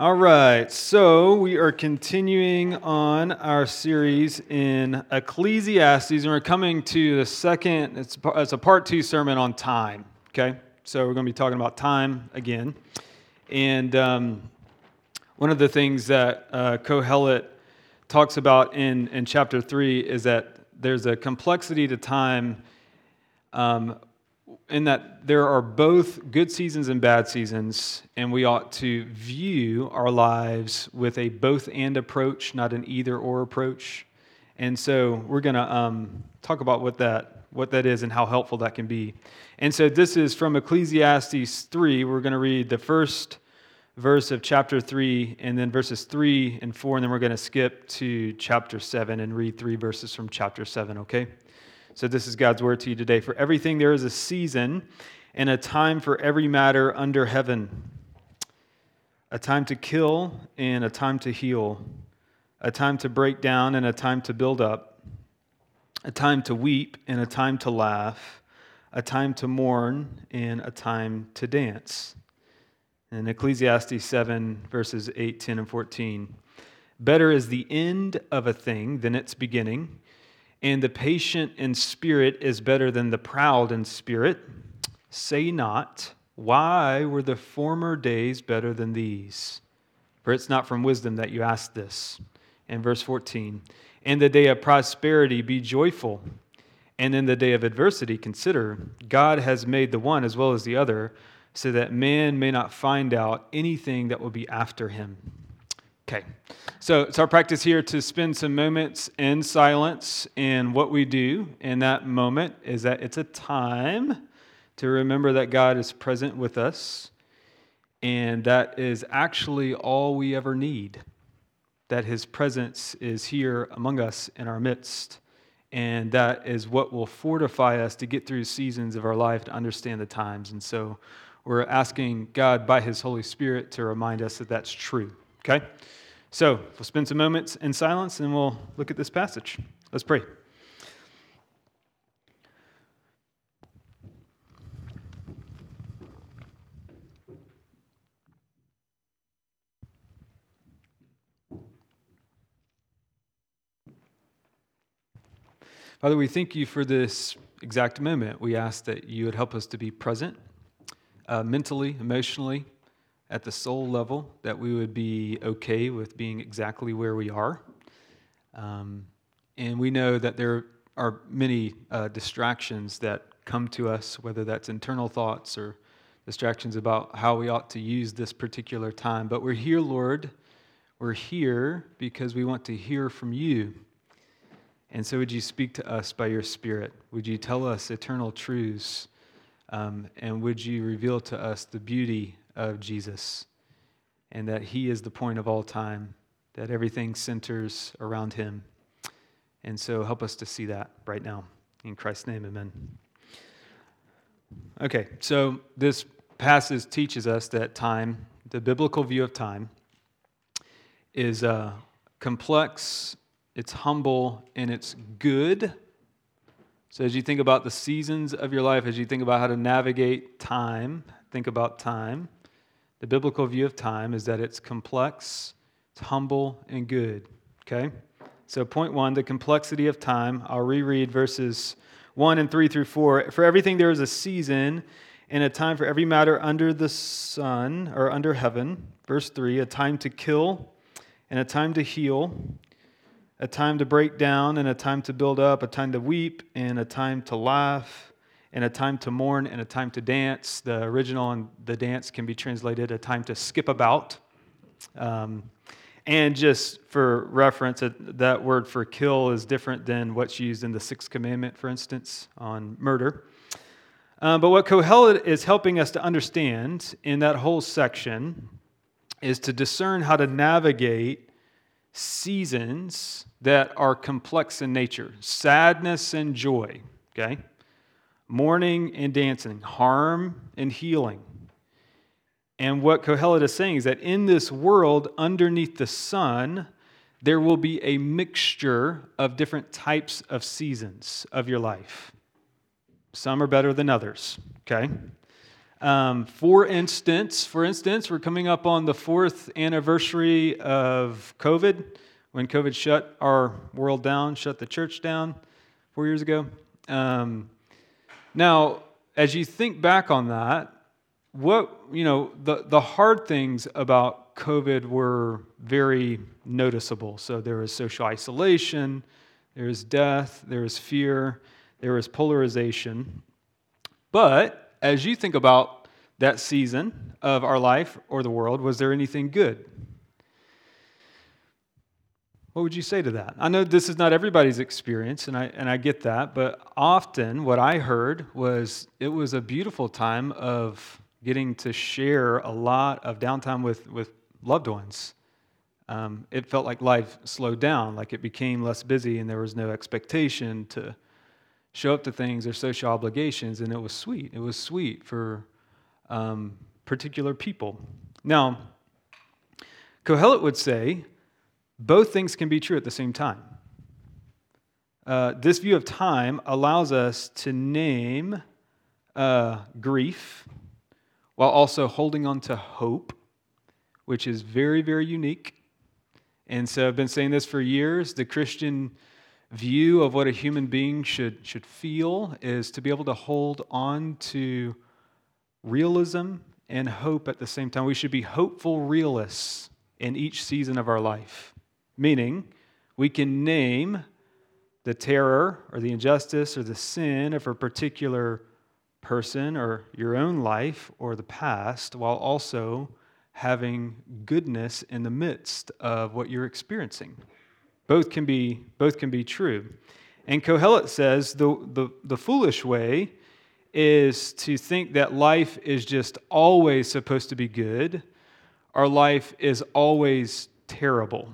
All right, so we are continuing on our series in Ecclesiastes, and we're coming to the second, it's, it's a part two sermon on time, okay? So we're going to be talking about time again. And um, one of the things that uh, Kohelet talks about in, in chapter three is that there's a complexity to time um, in that there are both good seasons and bad seasons, and we ought to view our lives with a both and approach, not an either or approach. And so we're going to um, talk about what that what that is and how helpful that can be. And so this is from Ecclesiastes 3. We're going to read the first verse of chapter 3 and then verses 3 and 4 and then we're going to skip to chapter 7 and read 3 verses from chapter 7, okay? So, this is God's word to you today. For everything there is a season and a time for every matter under heaven a time to kill and a time to heal, a time to break down and a time to build up, a time to weep and a time to laugh, a time to mourn and a time to dance. In Ecclesiastes 7, verses 8, 10, and 14. Better is the end of a thing than its beginning and the patient in spirit is better than the proud in spirit. Say not, Why were the former days better than these? For it's not from wisdom that you ask this. And verse 14, In the day of prosperity be joyful, and in the day of adversity consider God has made the one as well as the other, so that man may not find out anything that will be after him. Okay, so it's our practice here to spend some moments in silence. And what we do in that moment is that it's a time to remember that God is present with us. And that is actually all we ever need. That his presence is here among us in our midst. And that is what will fortify us to get through seasons of our life to understand the times. And so we're asking God by his Holy Spirit to remind us that that's true. Okay? So we'll spend some moments in silence and we'll look at this passage. Let's pray. Father, we thank you for this exact moment. We ask that you would help us to be present uh, mentally, emotionally, at the soul level, that we would be okay with being exactly where we are. Um, and we know that there are many uh, distractions that come to us, whether that's internal thoughts or distractions about how we ought to use this particular time. But we're here, Lord. We're here because we want to hear from you. And so, would you speak to us by your Spirit? Would you tell us eternal truths? Um, and would you reveal to us the beauty of Jesus and that He is the point of all time, that everything centers around Him. And so help us to see that right now. In Christ's name, amen. Okay, so this passage teaches us that time, the biblical view of time, is uh, complex, it's humble, and it's good. So, as you think about the seasons of your life, as you think about how to navigate time, think about time. The biblical view of time is that it's complex, it's humble, and good. Okay? So, point one, the complexity of time. I'll reread verses 1 and 3 through 4. For everything there is a season and a time for every matter under the sun or under heaven. Verse 3 a time to kill and a time to heal, a time to break down and a time to build up, a time to weep and a time to laugh and a time to mourn and a time to dance. The original and the dance can be translated a time to skip about. Um, and just for reference, that word for kill is different than what's used in the Sixth Commandment, for instance, on murder. Um, but what Kohelet is helping us to understand in that whole section is to discern how to navigate seasons that are complex in nature sadness and joy, okay? Mourning and dancing, harm and healing. And what Kohelet is saying is that in this world, underneath the sun, there will be a mixture of different types of seasons of your life. Some are better than others, okay? Um, for instance, for instance, we're coming up on the fourth anniversary of COVID, when COVID shut our world down, shut the church down four years ago. Um, now, as you think back on that, what you know, the the hard things about COVID were very noticeable. So there was social isolation, there was death, there was fear, there was polarization. But as you think about that season of our life or the world, was there anything good? What would you say to that? I know this is not everybody's experience, and I, and I get that, but often what I heard was it was a beautiful time of getting to share a lot of downtime with, with loved ones. Um, it felt like life slowed down, like it became less busy, and there was no expectation to show up to things or social obligations, and it was sweet. It was sweet for um, particular people. Now, Kohelet would say both things can be true at the same time. Uh, this view of time allows us to name uh, grief while also holding on to hope, which is very, very unique. And so I've been saying this for years. The Christian view of what a human being should, should feel is to be able to hold on to realism and hope at the same time. We should be hopeful realists in each season of our life, meaning we can name the terror or the injustice or the sin of a particular person or your own life or the past while also having goodness in the midst of what you're experiencing. Both can be, both can be true. And Kohelet says the, the, the foolish way is to think that life is just always supposed to be good, our life is always terrible.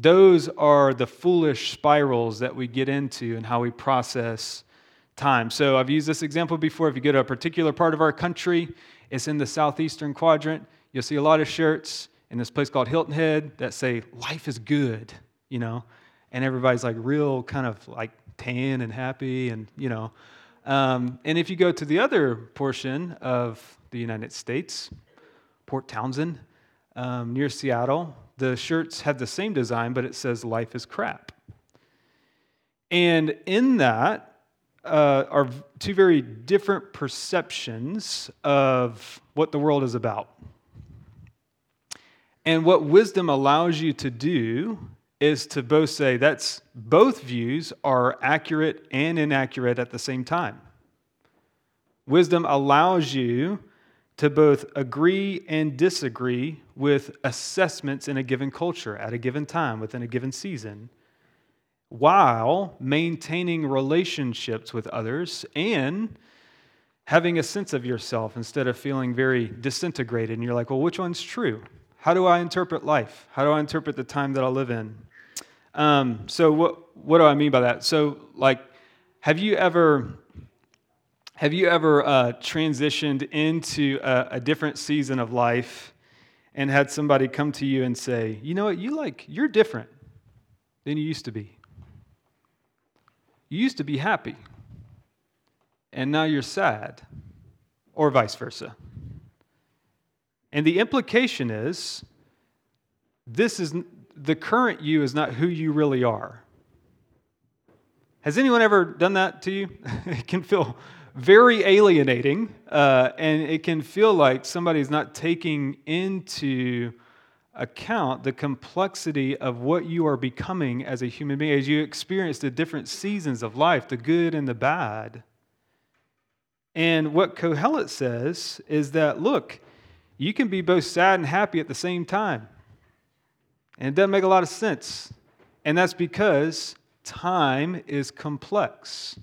Those are the foolish spirals that we get into and how we process time. So I've used this example before. If you go to a particular part of our country, it's in the southeastern quadrant, you'll see a lot of shirts in this place called Hilton Head that say, Life is good, you know, and everybody's like real kind of like tan and happy, and, you know. Um, and if you go to the other portion of the United States, Port Townsend, um, near Seattle, the shirts have the same design, but it says, Life is crap. And in that, uh, are two very different perceptions of what the world is about. And what wisdom allows you to do is to both say that's both views are accurate and inaccurate at the same time. Wisdom allows you to both agree and disagree with assessments in a given culture at a given time within a given season while maintaining relationships with others and having a sense of yourself instead of feeling very disintegrated. And you're like, well, which one's true? How do I interpret life? How do I interpret the time that I live in? Um, so, what, what do I mean by that? So, like, have you ever. Have you ever uh, transitioned into a, a different season of life and had somebody come to you and say, "You know what? You like you're different than you used to be." You used to be happy, and now you're sad, or vice versa. And the implication is this is the current you is not who you really are. Has anyone ever done that to you? it can feel very alienating, uh, and it can feel like somebody's not taking into account the complexity of what you are becoming as a human being, as you experience the different seasons of life, the good and the bad. And what Kohelet says is that, look, you can be both sad and happy at the same time. And it doesn't make a lot of sense. And that's because time is complex.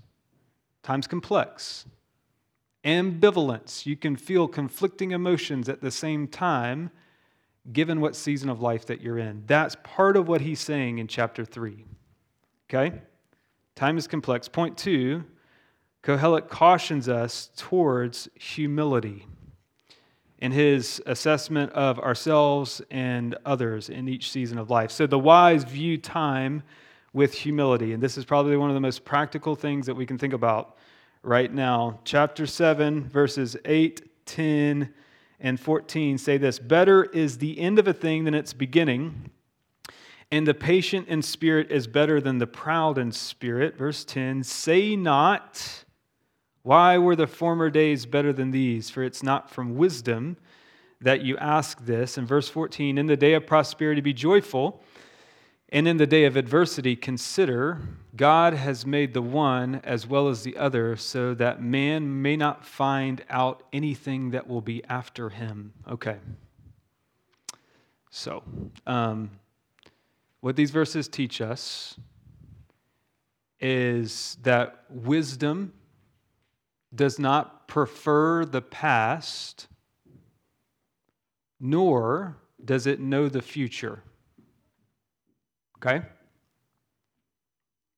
Time's complex. Ambivalence. You can feel conflicting emotions at the same time given what season of life that you're in. That's part of what he's saying in chapter 3. Okay? Time is complex. Point two, Kohelet cautions us towards humility in his assessment of ourselves and others in each season of life. So the wise view time with humility. And this is probably one of the most practical things that we can think about right now. Chapter 7, verses 8, 10, and 14 say this Better is the end of a thing than its beginning, and the patient in spirit is better than the proud in spirit. Verse 10 Say not, Why were the former days better than these? For it's not from wisdom that you ask this. And verse 14 In the day of prosperity, be joyful. And in the day of adversity, consider God has made the one as well as the other, so that man may not find out anything that will be after him. Okay. So, um, what these verses teach us is that wisdom does not prefer the past, nor does it know the future. Okay?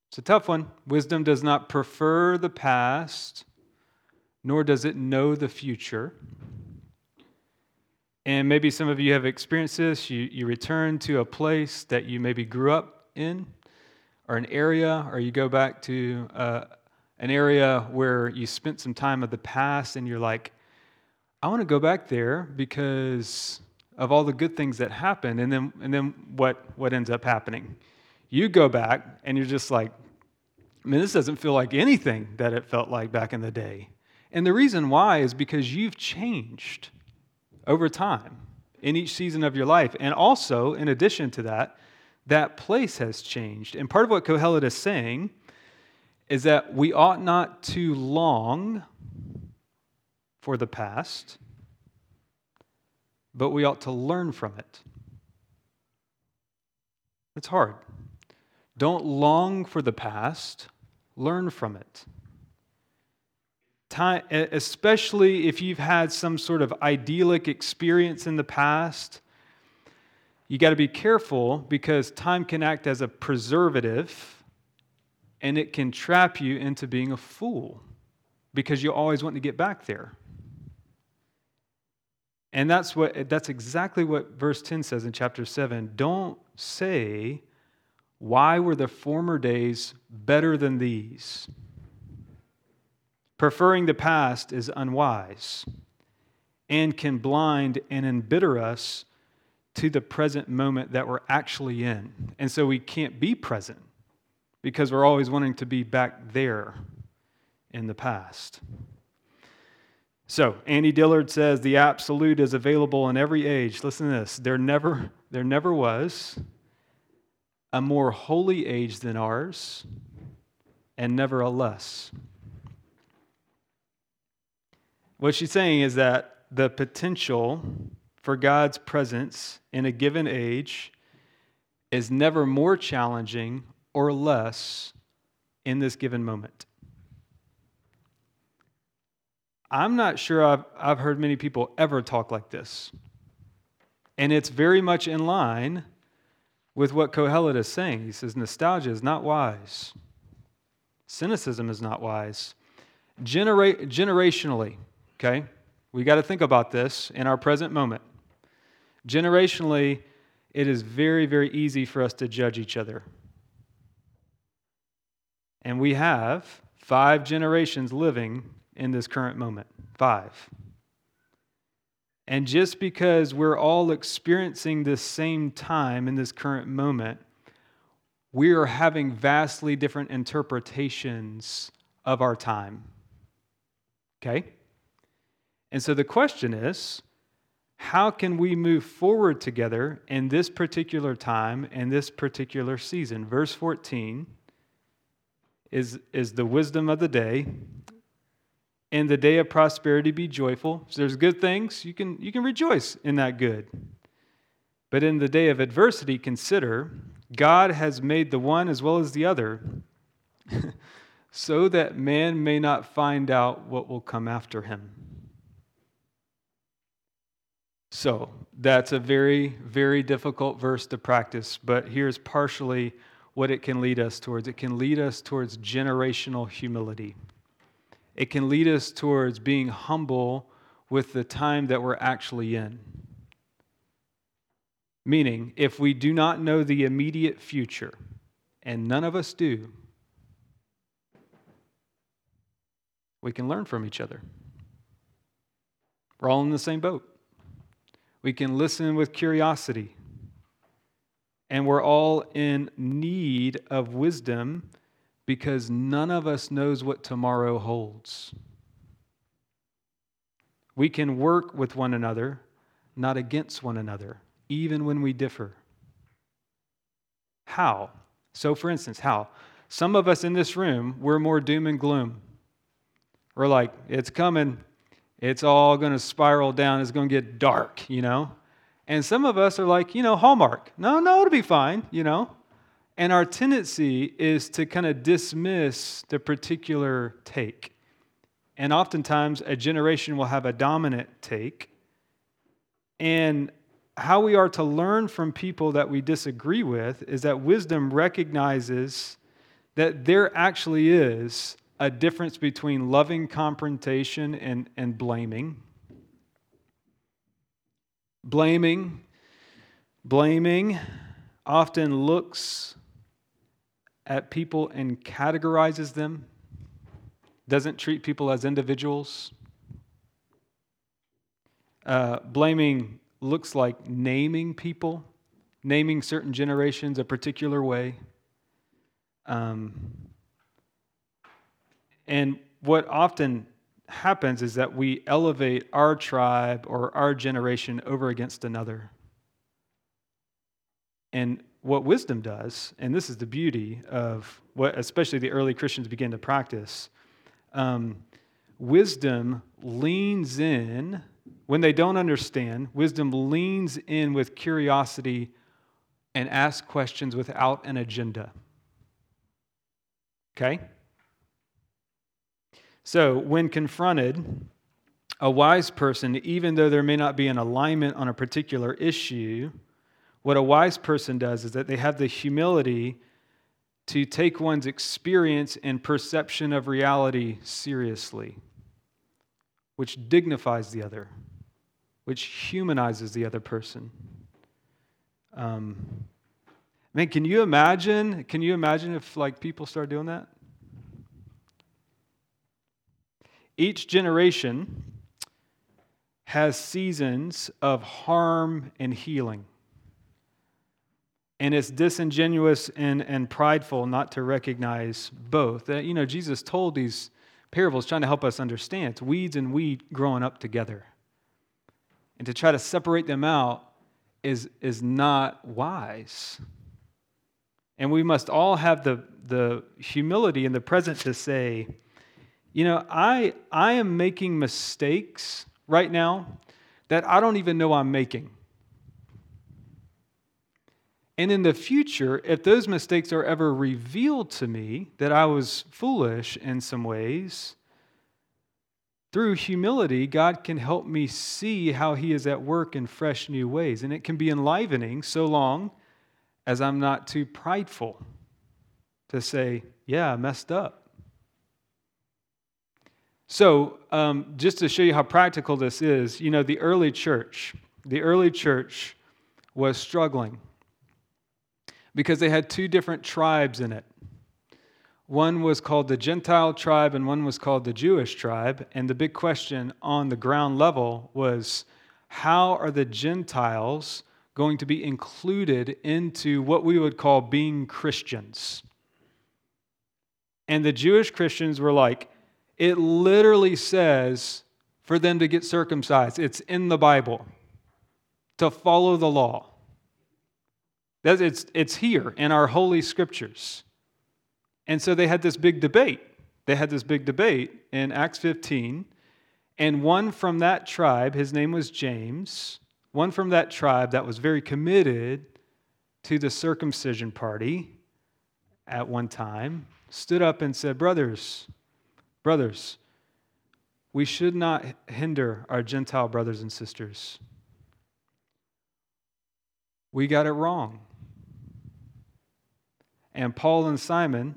It's a tough one. Wisdom does not prefer the past, nor does it know the future. And maybe some of you have experienced this. You, you return to a place that you maybe grew up in, or an area, or you go back to uh, an area where you spent some time of the past, and you're like, I want to go back there because of all the good things that happened. And then, and then what, what ends up happening? You go back and you're just like, I mean, this doesn't feel like anything that it felt like back in the day. And the reason why is because you've changed over time in each season of your life. And also, in addition to that, that place has changed. And part of what Kohelet is saying is that we ought not to long for the past but we ought to learn from it. It's hard. Don't long for the past, learn from it. Time, especially if you've had some sort of idyllic experience in the past, you got to be careful because time can act as a preservative and it can trap you into being a fool because you always want to get back there. And that's what that's exactly what verse 10 says in chapter 7. Don't say, Why were the former days better than these? Preferring the past is unwise and can blind and embitter us to the present moment that we're actually in. And so we can't be present because we're always wanting to be back there in the past. So, Annie Dillard says the absolute is available in every age. Listen to this. There never, there never was a more holy age than ours, and never a less. What she's saying is that the potential for God's presence in a given age is never more challenging or less in this given moment. I'm not sure I've, I've heard many people ever talk like this. And it's very much in line with what Kohelet is saying. He says, Nostalgia is not wise, cynicism is not wise. Genera- generationally, okay, we got to think about this in our present moment. Generationally, it is very, very easy for us to judge each other. And we have five generations living in this current moment. Five. And just because we're all experiencing this same time in this current moment, we are having vastly different interpretations of our time. Okay? And so the question is how can we move forward together in this particular time and this particular season? Verse 14 is, is the wisdom of the day in the day of prosperity be joyful. So there's good things, you can, you can rejoice in that good. But in the day of adversity, consider God has made the one as well as the other, so that man may not find out what will come after him. So that's a very, very difficult verse to practice, but here's partially what it can lead us towards it can lead us towards generational humility it can lead us towards being humble with the time that we're actually in. Meaning, if we do not know the immediate future, and none of us do, we can learn from each other. We're all in the same boat. We can listen with curiosity. And we're all in need of wisdom because none of us knows what tomorrow holds. We can work with one another, not against one another, even when we differ. How? So, for instance, how? Some of us in this room, we're more doom and gloom. We're like, it's coming. It's all going to spiral down. It's going to get dark, you know? And some of us are like, you know, Hallmark. No, no, it'll be fine, you know? And our tendency is to kind of dismiss the particular take. And oftentimes, a generation will have a dominant take. And how we are to learn from people that we disagree with is that wisdom recognizes that there actually is a difference between loving confrontation and, and blaming. Blaming, blaming often looks at people and categorizes them, doesn't treat people as individuals. Uh, blaming looks like naming people, naming certain generations a particular way. Um, and what often happens is that we elevate our tribe or our generation over against another. And what wisdom does, and this is the beauty of what especially the early Christians began to practice, um, wisdom leans in when they don't understand, wisdom leans in with curiosity and asks questions without an agenda. Okay? So, when confronted, a wise person, even though there may not be an alignment on a particular issue, what a wise person does is that they have the humility to take one's experience and perception of reality seriously, which dignifies the other, which humanizes the other person. Um, man, can you imagine? Can you imagine if like people start doing that? Each generation has seasons of harm and healing. And it's disingenuous and, and prideful not to recognize both. That, you know, Jesus told these parables trying to help us understand it's weeds and wheat growing up together. And to try to separate them out is, is not wise. And we must all have the, the humility in the present to say, you know, I, I am making mistakes right now that I don't even know I'm making. And in the future, if those mistakes are ever revealed to me that I was foolish in some ways, through humility, God can help me see how He is at work in fresh new ways. And it can be enlivening so long as I'm not too prideful to say, Yeah, I messed up. So, um, just to show you how practical this is, you know, the early church, the early church was struggling because they had two different tribes in it. One was called the Gentile tribe, and one was called the Jewish tribe. And the big question on the ground level was how are the Gentiles going to be included into what we would call being Christians? And the Jewish Christians were like, it literally says for them to get circumcised. It's in the Bible to follow the law. It's, it's here in our holy scriptures. And so they had this big debate. They had this big debate in Acts 15. And one from that tribe, his name was James, one from that tribe that was very committed to the circumcision party at one time, stood up and said, Brothers, Brothers, we should not hinder our Gentile brothers and sisters. We got it wrong. And Paul and Simon,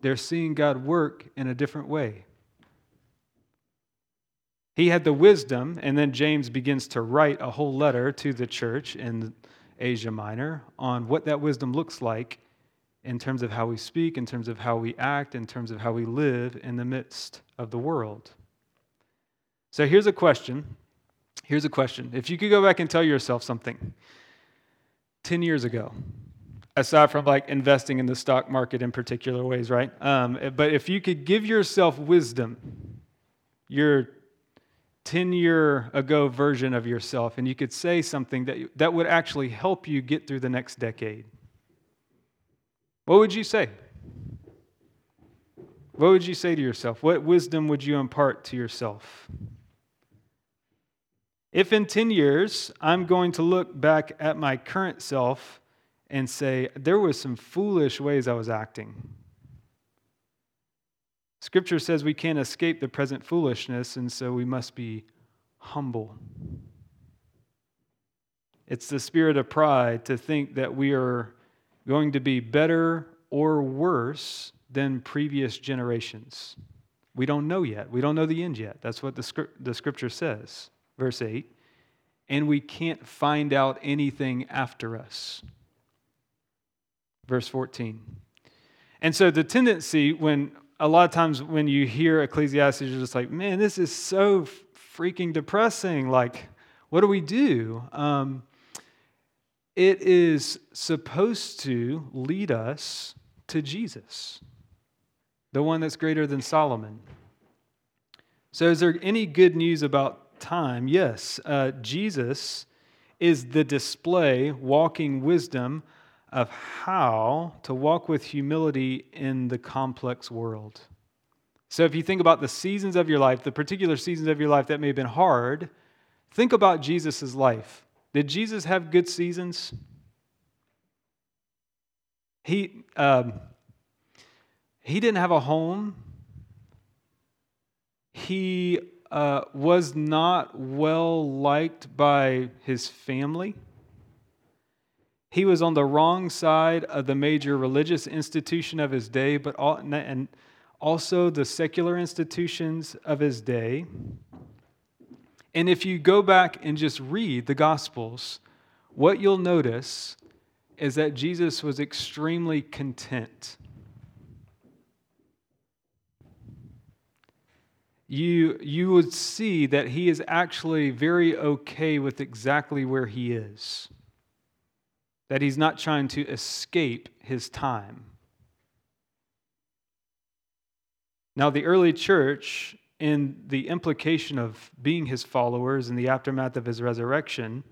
they're seeing God work in a different way. He had the wisdom, and then James begins to write a whole letter to the church in Asia Minor on what that wisdom looks like in terms of how we speak, in terms of how we act, in terms of how we live in the midst of the world. So here's a question. Here's a question. If you could go back and tell yourself something 10 years ago, aside from like investing in the stock market in particular ways, right? Um, but if you could give yourself wisdom, your 10 year ago version of yourself, and you could say something that, that would actually help you get through the next decade, what would you say? What would you say to yourself? What wisdom would you impart to yourself? If in 10 years I'm going to look back at my current self and say, there was some foolish ways I was acting. Scripture says we can't escape the present foolishness, and so we must be humble. It's the spirit of pride to think that we are going to be better or worse than previous generations. We don't know yet. We don't know the end yet. That's what the, the scripture says. Verse 8. And we can't find out anything after us verse 14. And so the tendency when a lot of times when you hear Ecclesiastes, you're just like, man, this is so freaking depressing. Like, what do we do? Um, it is supposed to lead us to Jesus, the one that's greater than Solomon. So, is there any good news about time? Yes. Uh, Jesus is the display, walking wisdom of how to walk with humility in the complex world. So, if you think about the seasons of your life, the particular seasons of your life that may have been hard, think about Jesus' life. Did Jesus have good seasons? He, um, he didn't have a home. He uh, was not well liked by his family. He was on the wrong side of the major religious institution of his day, but and also the secular institutions of his day. And if you go back and just read the Gospels, what you'll notice is that Jesus was extremely content. You, you would see that he is actually very okay with exactly where he is that he's not trying to escape his time. Now, the early church, in the implication of being his followers in the aftermath of his resurrection,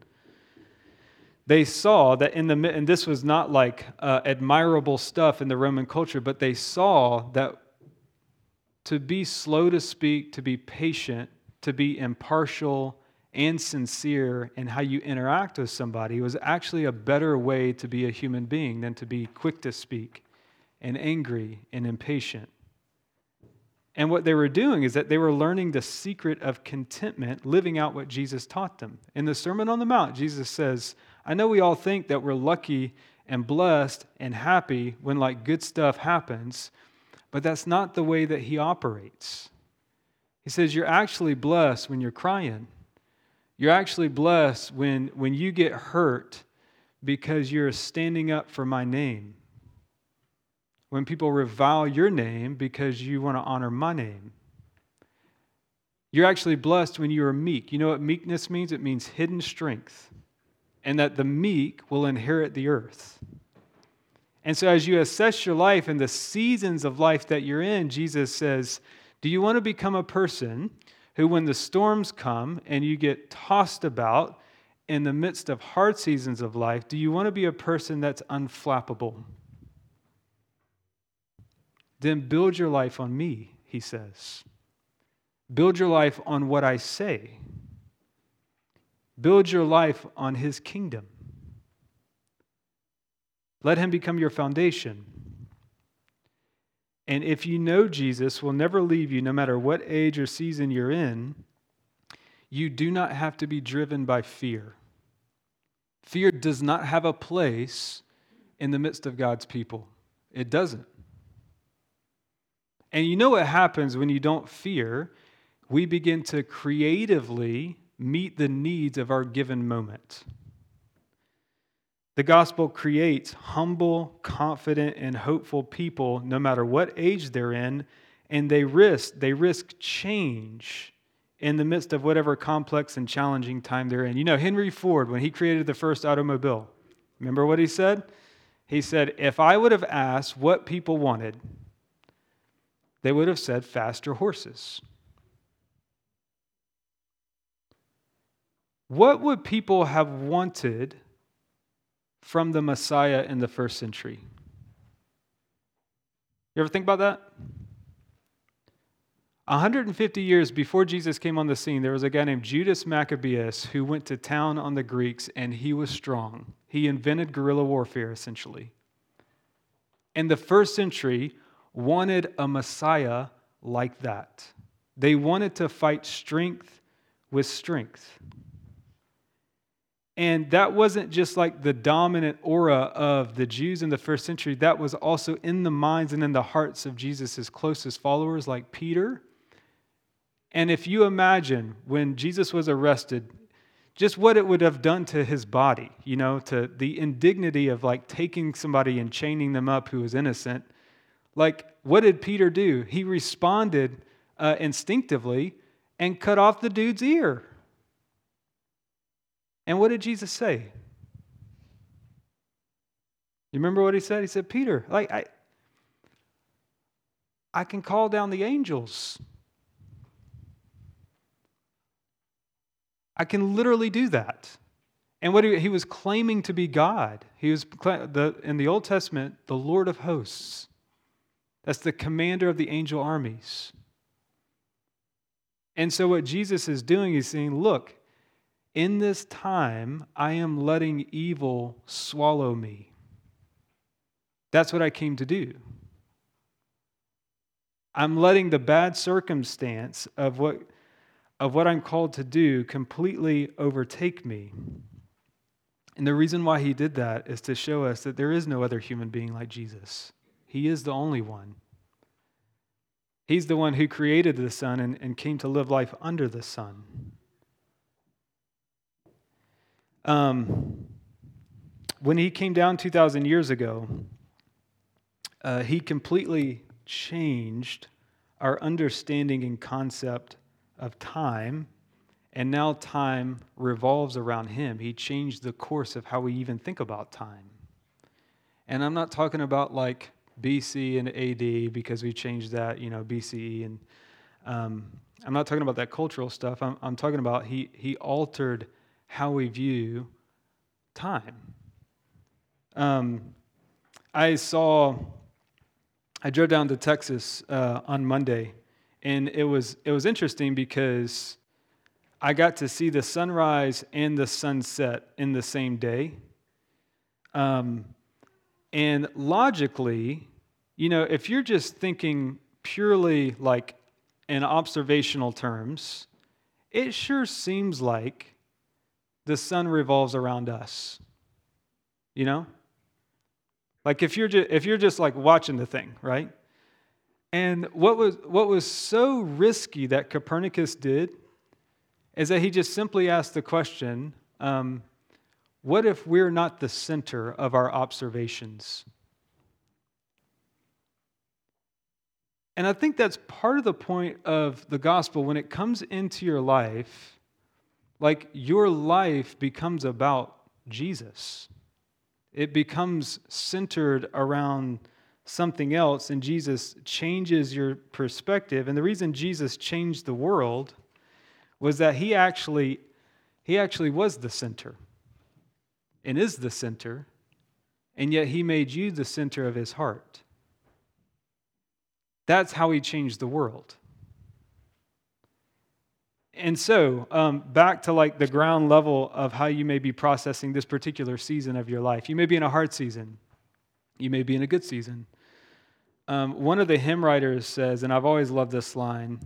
they saw that in the and this was not like uh, admirable stuff in the Roman culture, but they saw that to be slow to speak, to be patient, to be impartial, and sincere in how you interact with somebody was actually a better way to be a human being than to be quick to speak and angry and impatient. And what they were doing is that they were learning the secret of contentment, living out what Jesus taught them. In the Sermon on the Mount, Jesus says, I know we all think that we're lucky and blessed and happy when like good stuff happens, but that's not the way that he operates. He says, You're actually blessed when you're crying. You're actually blessed when, when you get hurt because you're standing up for my name. When people revile your name because you want to honor my name. You're actually blessed when you are meek. You know what meekness means? It means hidden strength, and that the meek will inherit the earth. And so, as you assess your life and the seasons of life that you're in, Jesus says, Do you want to become a person who, when the storms come and you get tossed about in the midst of hard seasons of life, do you want to be a person that's unflappable? Then build your life on me, he says. Build your life on what I say. Build your life on his kingdom. Let him become your foundation. And if you know Jesus will never leave you, no matter what age or season you're in, you do not have to be driven by fear. Fear does not have a place in the midst of God's people, it doesn't. And you know what happens when you don't fear? We begin to creatively meet the needs of our given moment. The gospel creates humble, confident, and hopeful people no matter what age they're in, and they risk they risk change in the midst of whatever complex and challenging time they're in. You know, Henry Ford when he created the first automobile, remember what he said? He said, "If I would have asked what people wanted, they would have said faster horses." What would people have wanted from the Messiah in the first century. You ever think about that? 150 years before Jesus came on the scene, there was a guy named Judas Maccabeus who went to town on the Greeks and he was strong. He invented guerrilla warfare, essentially. And the first century wanted a Messiah like that. They wanted to fight strength with strength. And that wasn't just like the dominant aura of the Jews in the first century, that was also in the minds and in the hearts of Jesus' closest followers, like Peter. And if you imagine when Jesus was arrested, just what it would have done to his body, you know, to the indignity of like taking somebody and chaining them up who was innocent. Like, what did Peter do? He responded uh, instinctively and cut off the dude's ear. And what did Jesus say? You remember what he said? He said, Peter, like I I can call down the angels. I can literally do that. And what he, he was claiming to be God. He was the, in the Old Testament, the Lord of hosts. That's the commander of the angel armies. And so what Jesus is doing is saying, look, in this time, I am letting evil swallow me. That's what I came to do. I'm letting the bad circumstance of what, of what I'm called to do completely overtake me. And the reason why he did that is to show us that there is no other human being like Jesus. He is the only one. He's the one who created the sun and, and came to live life under the sun. Um, when he came down 2,000 years ago, uh, he completely changed our understanding and concept of time, and now time revolves around him. He changed the course of how we even think about time. And I'm not talking about like BC and AD because we changed that, you know, BCE. And um, I'm not talking about that cultural stuff. I'm, I'm talking about he, he altered how we view time. Um, I saw, I drove down to Texas uh, on Monday, and it was, it was interesting because I got to see the sunrise and the sunset in the same day. Um, and logically, you know, if you're just thinking purely like in observational terms, it sure seems like the sun revolves around us. You know? Like if you're just, if you're just like watching the thing, right? And what was what was so risky that Copernicus did is that he just simply asked the question, um, what if we're not the center of our observations? And I think that's part of the point of the gospel when it comes into your life like your life becomes about Jesus. It becomes centered around something else, and Jesus changes your perspective. And the reason Jesus changed the world was that he actually, he actually was the center and is the center, and yet he made you the center of his heart. That's how he changed the world and so um, back to like the ground level of how you may be processing this particular season of your life. You may be in a hard season. You may be in a good season. Um, one of the hymn writers says and i've always loved this line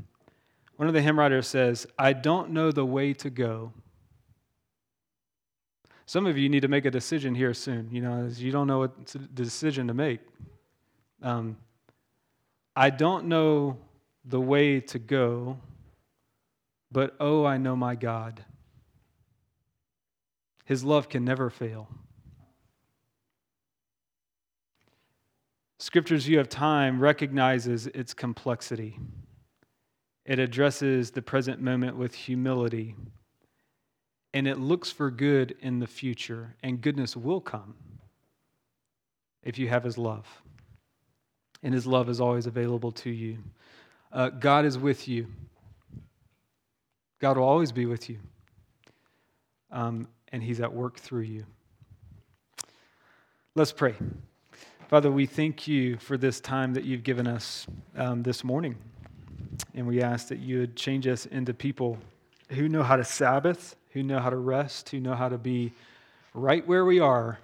one of the hymn writers says i don't know the way to go. Some of you need to make a decision here soon you know as you don't know what the decision to make. Um, i don't know the way to go but oh, I know my God. His love can never fail. Scripture's view of time recognizes its complexity. It addresses the present moment with humility, and it looks for good in the future, and goodness will come if you have His love. And His love is always available to you. Uh, God is with you. God will always be with you. Um, and He's at work through you. Let's pray. Father, we thank you for this time that you've given us um, this morning. And we ask that you would change us into people who know how to Sabbath, who know how to rest, who know how to be right where we are,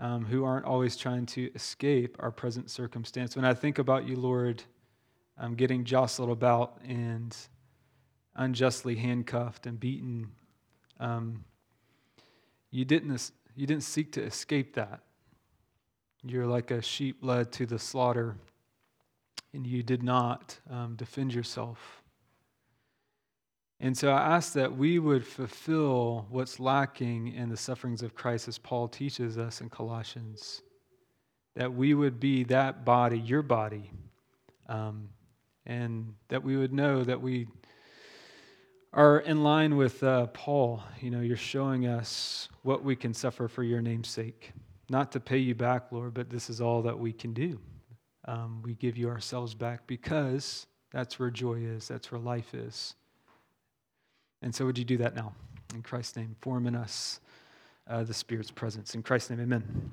um, who aren't always trying to escape our present circumstance. When I think about you, Lord, I'm getting jostled about and unjustly handcuffed and beaten, um, you, didn't, you didn't seek to escape that. You're like a sheep led to the slaughter, and you did not um, defend yourself. And so I ask that we would fulfill what's lacking in the sufferings of Christ as Paul teaches us in Colossians. That we would be that body, your body, um, and that we would know that we are in line with uh, Paul. You know, you're showing us what we can suffer for your name's sake. Not to pay you back, Lord, but this is all that we can do. Um, we give you ourselves back because that's where joy is, that's where life is. And so, would you do that now? In Christ's name, form in us uh, the Spirit's presence. In Christ's name, amen.